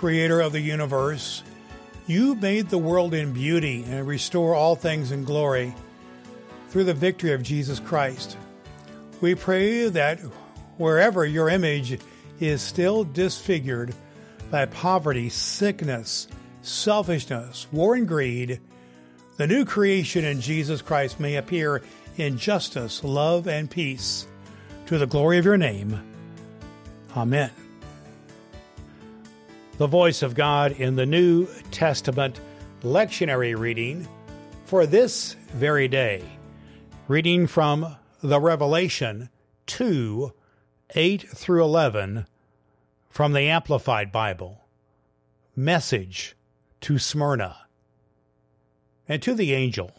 Creator of the universe, you made the world in beauty and restore all things in glory through the victory of Jesus Christ. We pray that wherever your image is still disfigured by poverty, sickness, selfishness, war, and greed, the new creation in Jesus Christ may appear in justice, love, and peace to the glory of your name. Amen the voice of God in the New Testament lectionary reading for this very day. Reading from the Revelation 2 8 through 11 from the Amplified Bible. Message to Smyrna. And to the angel,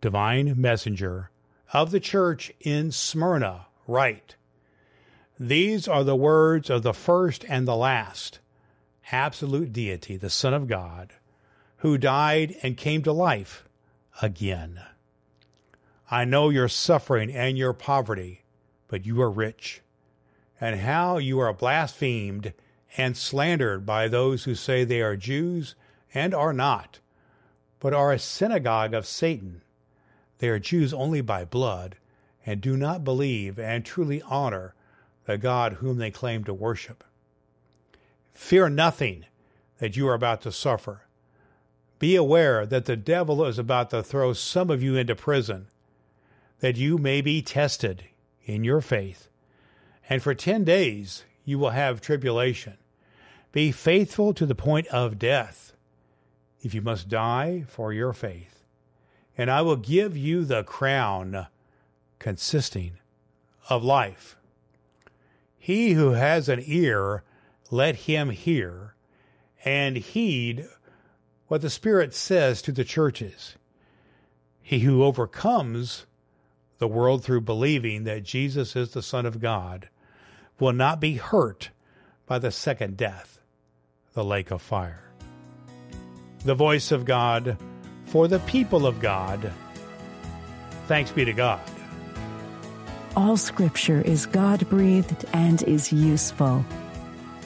divine messenger of the church in Smyrna, write These are the words of the first and the last absolute deity, the Son of God, who died and came to life again. I know your suffering and your poverty, but you are rich, and how you are blasphemed and slandered by those who say they are Jews and are not, but are a synagogue of Satan. They are Jews only by blood, and do not believe and truly honor the God whom they claim to worship. Fear nothing that you are about to suffer. Be aware that the devil is about to throw some of you into prison, that you may be tested in your faith. And for ten days you will have tribulation. Be faithful to the point of death, if you must die for your faith. And I will give you the crown consisting of life. He who has an ear, let him hear and heed what the Spirit says to the churches. He who overcomes the world through believing that Jesus is the Son of God will not be hurt by the second death, the lake of fire. The voice of God for the people of God. Thanks be to God. All scripture is God breathed and is useful